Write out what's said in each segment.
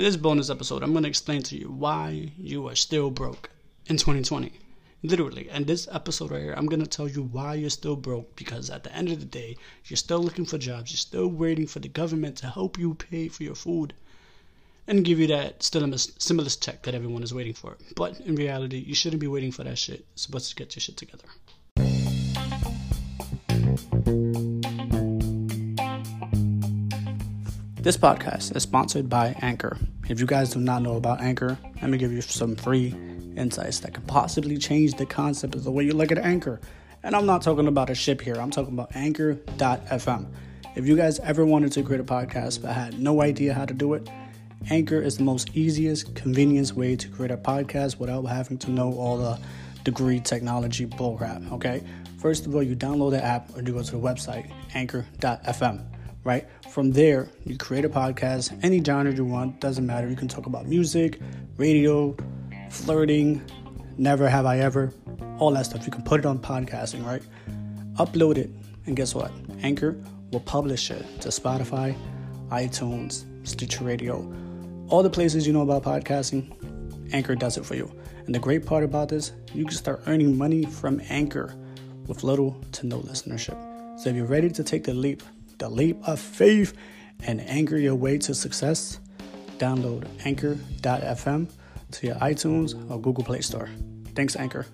In this bonus episode, I'm going to explain to you why you are still broke in 2020. Literally, in this episode right here, I'm going to tell you why you're still broke because at the end of the day, you're still looking for jobs, you're still waiting for the government to help you pay for your food and give you that stimulus, check that everyone is waiting for. But in reality, you shouldn't be waiting for that shit. So supposed to get your shit together. This podcast is sponsored by Anchor. If you guys do not know about Anchor, let me give you some free insights that can possibly change the concept of the way you look at Anchor. And I'm not talking about a ship here, I'm talking about Anchor.fm. If you guys ever wanted to create a podcast but had no idea how to do it, Anchor is the most easiest, convenience way to create a podcast without having to know all the degree technology bullcrap. Okay, first of all, you download the app or you go to the website Anchor.fm. Right from there, you create a podcast, any genre you want, doesn't matter. You can talk about music, radio, flirting, never have I ever, all that stuff. You can put it on podcasting, right? Upload it, and guess what? Anchor will publish it to Spotify, iTunes, Stitcher Radio, all the places you know about podcasting. Anchor does it for you. And the great part about this, you can start earning money from Anchor with little to no listenership. So if you're ready to take the leap, the leap of faith, and anchor your way to success, download anchor.fm to your iTunes or Google Play Store. Thanks, Anchor.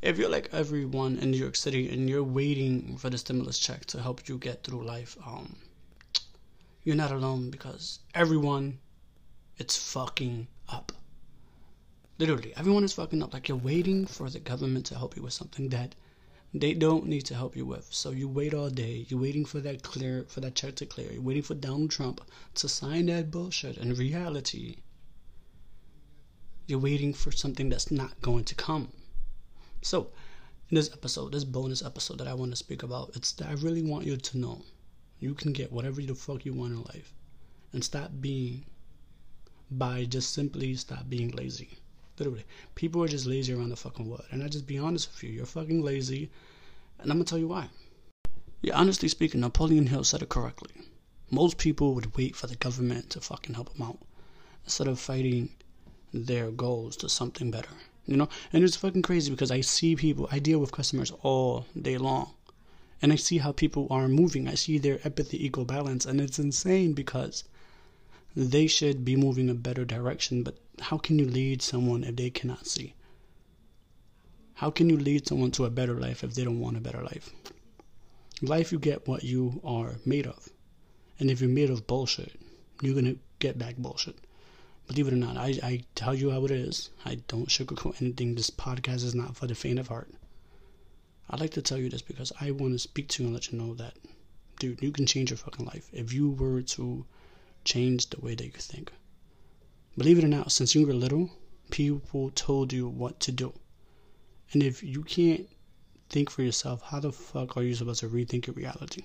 If you're like everyone in New York City and you're waiting for the stimulus check to help you get through life, um, you're not alone because everyone, it's fucking up. Literally, everyone is fucking up. Like you're waiting for the government to help you with something that they don't need to help you with. So you wait all day. You're waiting for that clear for that check to clear. You're waiting for Donald Trump to sign that bullshit. In reality, you're waiting for something that's not going to come. So, in this episode, this bonus episode that I want to speak about, it's that I really want you to know you can get whatever the fuck you want in life, and stop being by just simply stop being lazy. Literally, people are just lazy around the fucking world. And I just be honest with you, you're fucking lazy, and I'm gonna tell you why. Yeah, honestly speaking, Napoleon Hill said it correctly. Most people would wait for the government to fucking help them out instead of fighting their goals to something better. You know, and it's fucking crazy because I see people, I deal with customers all day long, and I see how people are moving. I see their empathy equal balance, and it's insane because they should be moving a better direction, but how can you lead someone if they cannot see? How can you lead someone to a better life if they don't want a better life? Life, you get what you are made of. And if you're made of bullshit, you're going to get back bullshit. Believe it or not, I, I tell you how it is. I don't sugarcoat anything. This podcast is not for the faint of heart. I'd like to tell you this because I want to speak to you and let you know that, dude, you can change your fucking life if you were to change the way that you think. Believe it or not, since you were little, people told you what to do. And if you can't think for yourself, how the fuck are you supposed to rethink your reality?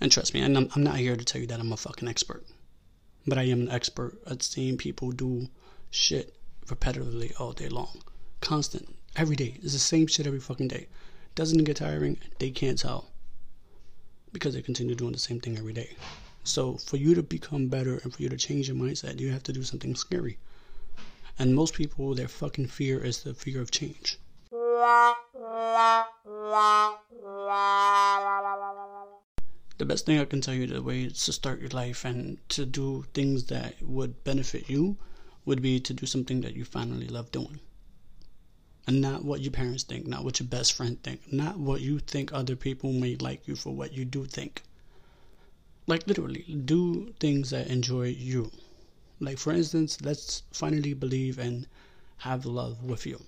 And trust me, I'm, I'm not here to tell you that I'm a fucking expert. But I am an expert at seeing people do shit repetitively all day long. Constant. Every day. It's the same shit every fucking day. Doesn't get tiring? They can't tell. Because they continue doing the same thing every day. So for you to become better and for you to change your mindset, you have to do something scary. And most people, their fucking fear is the fear of change. The best thing I can tell you the way to start your life and to do things that would benefit you would be to do something that you finally love doing. And not what your parents think, not what your best friend think, not what you think other people may like you for what you do think. Like literally, do things that enjoy you. Like for instance, let's finally believe and have love with you.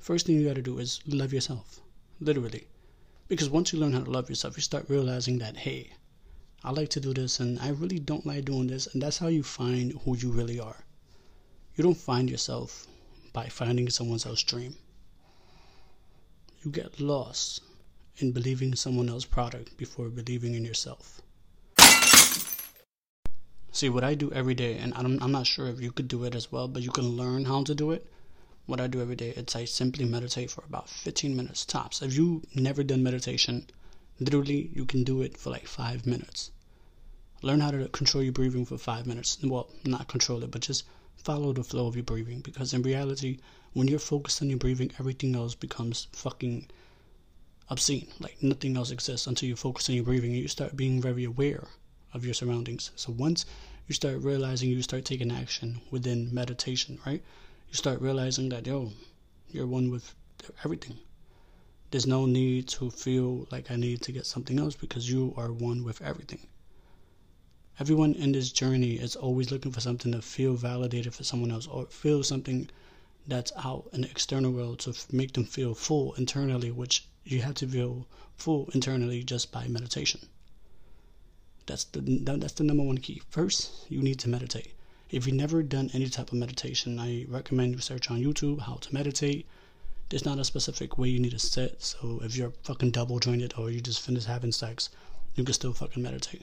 first thing you got to do is love yourself, literally. Because once you learn how to love yourself, you start realizing that, hey, I like to do this and I really don't like doing this. And that's how you find who you really are. You don't find yourself by finding someone else's dream. You get lost in believing someone else's product before believing in yourself. See, what I do every day, and I'm, I'm not sure if you could do it as well, but you can learn how to do it. What I do every day, it's I simply meditate for about 15 minutes tops. If you've never done meditation, literally you can do it for like five minutes. Learn how to control your breathing for five minutes. Well, not control it, but just follow the flow of your breathing. Because in reality, when you're focused on your breathing, everything else becomes fucking obscene. Like nothing else exists until you focus on your breathing and you start being very aware of your surroundings. So once you start realizing you start taking action within meditation, right? You start realizing that yo, you're one with everything. There's no need to feel like I need to get something else because you are one with everything. Everyone in this journey is always looking for something to feel validated for someone else or feel something that's out in the external world to make them feel full internally, which you have to feel full internally just by meditation. That's the that's the number one key. First, you need to meditate. If you've never done any type of meditation, I recommend you search on YouTube how to meditate. There's not a specific way you need to sit, so if you're fucking double jointed or you just finished having sex, you can still fucking meditate.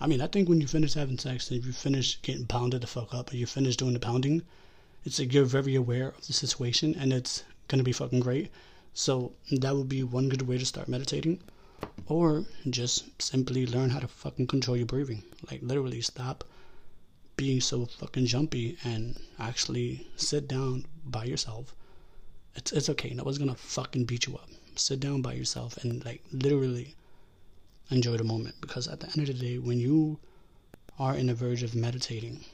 I mean, I think when you finish having sex and you finish getting pounded the fuck up and you finish doing the pounding, it's like you're very aware of the situation and it's gonna be fucking great. So that would be one good way to start meditating. Or just simply learn how to fucking control your breathing. Like literally stop being so fucking jumpy and actually sit down by yourself. It's it's okay. Nobody's gonna fucking beat you up. Sit down by yourself and like literally enjoy the moment because at the end of the day when you are in the verge of meditating,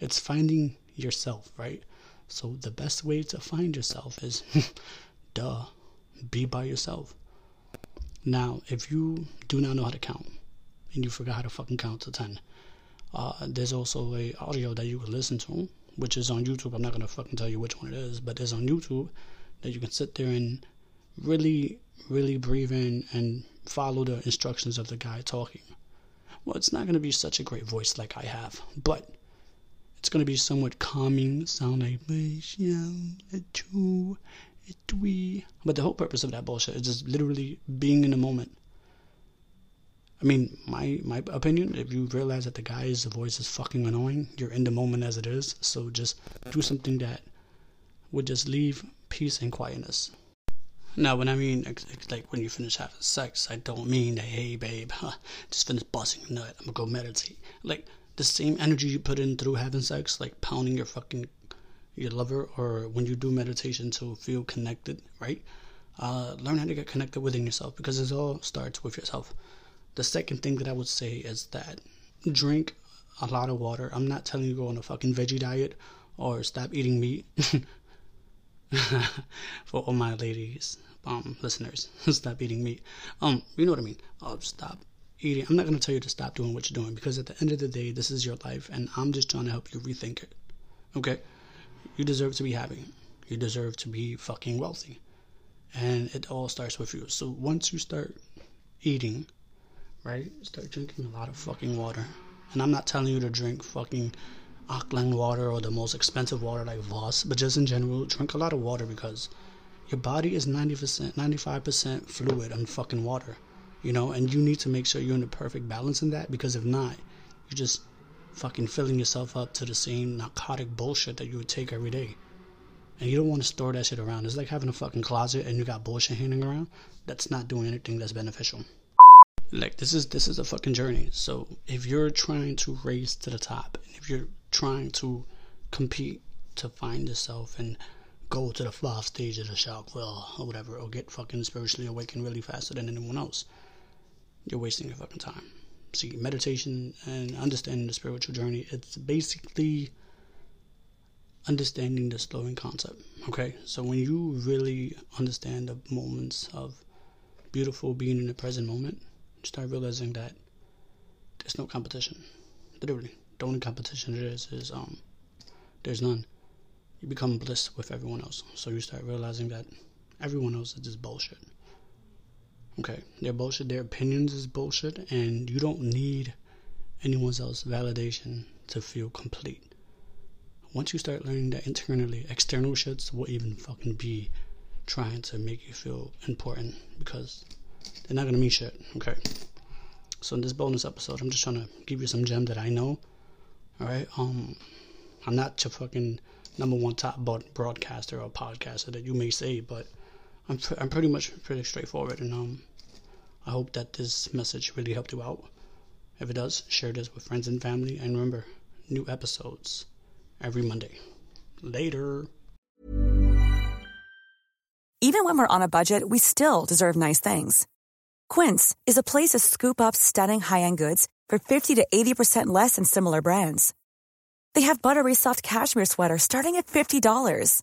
it's finding yourself, right? So the best way to find yourself is duh, be by yourself. Now, if you do not know how to count and you forgot how to fucking count to 10, uh, there's also a audio that you can listen to, which is on YouTube. I'm not gonna fucking tell you which one it is, but it's on YouTube that you can sit there and really, really breathe in and follow the instructions of the guy talking. Well, it's not gonna be such a great voice like I have, but it's gonna be somewhat calming, sound like but the whole purpose of that bullshit is just literally being in the moment. I mean, my my opinion, if you realize that the guy's voice is fucking annoying, you're in the moment as it is, so just do something that would just leave peace and quietness. Now, when I mean like when you finish having sex, I don't mean hey babe, just finish busting a nut, I'm gonna go meditate. Like the same energy you put in through having sex, like pounding your fucking your lover or when you do meditation to feel connected, right? Uh, learn how to get connected within yourself because it all starts with yourself. The second thing that I would say is that drink a lot of water. I'm not telling you to go on a fucking veggie diet or stop eating meat. For all my ladies, um, listeners, stop eating meat. Um, you know what I mean. Oh, stop eating. I'm not gonna tell you to stop doing what you're doing because at the end of the day, this is your life, and I'm just trying to help you rethink it. Okay you deserve to be happy. You deserve to be fucking wealthy. And it all starts with you. So once you start eating, right, start drinking a lot of fucking water. And I'm not telling you to drink fucking alkaline water or the most expensive water like Voss, but just in general, drink a lot of water because your body is 90%, 95% fluid and fucking water, you know, and you need to make sure you're in the perfect balance in that because if not, you just fucking filling yourself up to the same narcotic bullshit that you would take every day. And you don't want to store that shit around. It's like having a fucking closet and you got bullshit hanging around. That's not doing anything that's beneficial. Like this is this is a fucking journey. So if you're trying to race to the top, and if you're trying to compete to find yourself and go to the fourth stage of the shark well or whatever, or get fucking spiritually awakened really faster than anyone else, you're wasting your fucking time meditation and understanding the spiritual journey it's basically understanding the slowing concept okay so when you really understand the moments of beautiful being in the present moment you start realizing that there's no competition literally the only competition there is is um there's none you become bliss with everyone else. So you start realizing that everyone else is just bullshit. Okay, their bullshit, their opinions is bullshit, and you don't need anyone else's validation to feel complete. Once you start learning that internally, external shits will even fucking be trying to make you feel important because they're not gonna mean shit. Okay. So in this bonus episode, I'm just trying to give you some gem that I know. All right. Um, I'm not your fucking number one top broadcaster or podcaster that you may say, but I'm I'm pretty much pretty straightforward, and um, I hope that this message really helped you out. If it does, share this with friends and family, and remember, new episodes every Monday. Later. Even when we're on a budget, we still deserve nice things. Quince is a place to scoop up stunning high-end goods for 50 to 80% less than similar brands. They have buttery soft cashmere sweaters starting at $50,